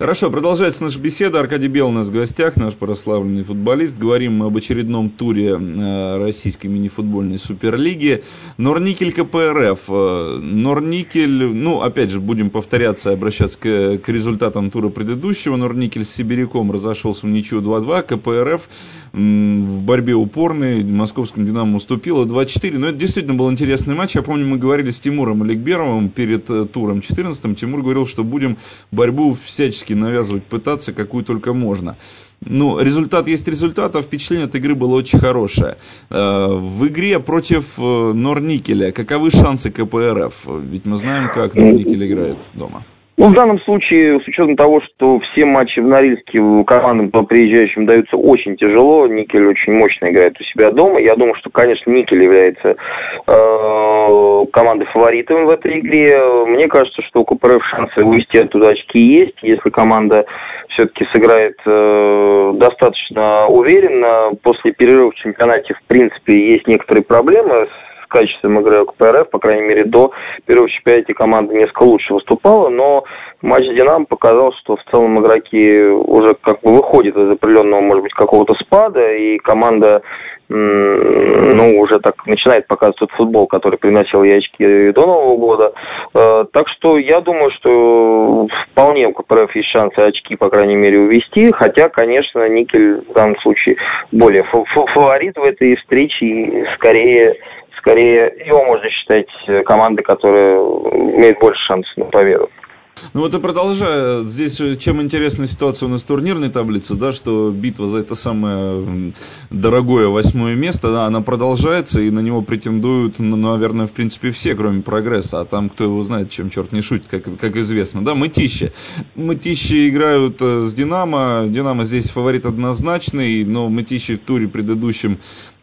Хорошо, продолжается наша беседа. Аркадий Бел у нас в гостях, наш прославленный футболист. Говорим мы об очередном туре э, российской мини-футбольной суперлиги. Норникель КПРФ. Э, Норникель, ну, опять же, будем повторяться и обращаться к, к результатам тура предыдущего. Норникель с Сибиряком разошелся в ничью 2-2. КПРФ в борьбе упорной. Московскому Динамо уступила 2-4. Но это действительно был интересный матч. Я помню, мы говорили с Тимуром Олегберовым перед э, туром 14 Тимур говорил, что будем борьбу всячески всячески навязывать пытаться, какую только можно. Ну, результат есть результат, а впечатление от игры было очень хорошее. Э, в игре против э, Норникеля каковы шансы КПРФ? Ведь мы знаем, как Норникель играет дома. Ну, в данном случае, с учетом того, что все матчи в Норильске командам по приезжающим даются очень тяжело, Никель очень мощно играет у себя дома. Я думаю, что, конечно, Никель является э, командой фаворитом в этой игре. Мне кажется, что у КПРФ шансы вывести оттуда очки есть, если команда все-таки сыграет э, достаточно уверенно. После перерыва в чемпионате, в принципе, есть некоторые проблемы с качеством игры КПРФ, по крайней мере, до первого чемпионата команда несколько лучше выступала, но матч «Динамо» показал, что в целом игроки уже как бы выходят из определенного, может быть, какого-то спада, и команда ну, уже так начинает показывать тот футбол, который приносил ей очки до Нового года. Э, так что я думаю, что вполне у КПРФ есть шансы очки, по крайней мере, увести, хотя, конечно, Никель в данном случае более фаворит в этой встрече и скорее скорее его можно считать э, командой, которая имеет больше шансов на победу. Ну вот и продолжая, здесь чем интересна ситуация у нас турнирной таблицы, да, что битва за это самое дорогое восьмое место, да, она продолжается, и на него претендуют, ну, наверное, в принципе все, кроме прогресса, а там кто его знает, чем черт не шутит, как, как известно, да, Мытищи. Мытищи играют э, с Динамо, Динамо здесь фаворит однозначный, но Мытищи в туре предыдущем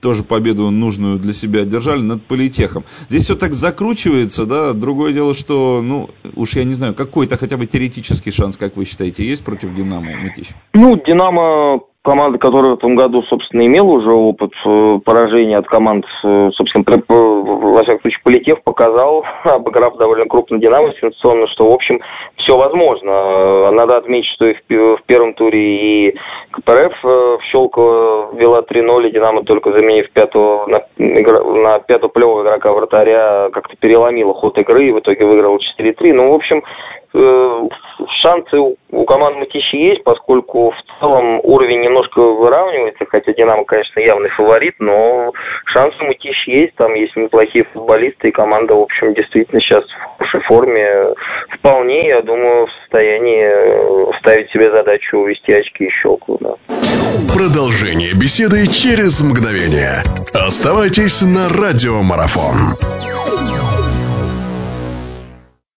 тоже победу нужную для себя одержали над Политехом. Здесь все так закручивается, да, другое дело, что, ну, уж я не знаю, какой-то хотя бы теоретический шанс, как вы считаете, есть против Динамо, Мытищ? Ну, Динамо команда, которая в этом году, собственно, имела уже опыт э, поражения от команд, э, собственно, во всяком случае, полетев, показал, обыграв довольно крупно Динамо сенсационно, что, в общем, все возможно. Надо отметить, что и в первом туре и КПРФ э, Щелково вела 3-0, и Динамо только заменив пятого, на, на пятого плевого игрока вратаря как-то переломила ход игры и в итоге выиграл 4-3. Ну, в общем, Э, шансы у команд Матищи есть, поскольку в целом уровень немножко выравнивается, хотя Динамо, конечно, явный фаворит, но шансы у Матищи есть, там есть неплохие футболисты, и команда, в общем, действительно сейчас в хорошей форме. Вполне, я думаю, в состоянии э, ставить себе задачу увести очки и щелку. Да. Продолжение беседы через мгновение. Оставайтесь на радиомарафон.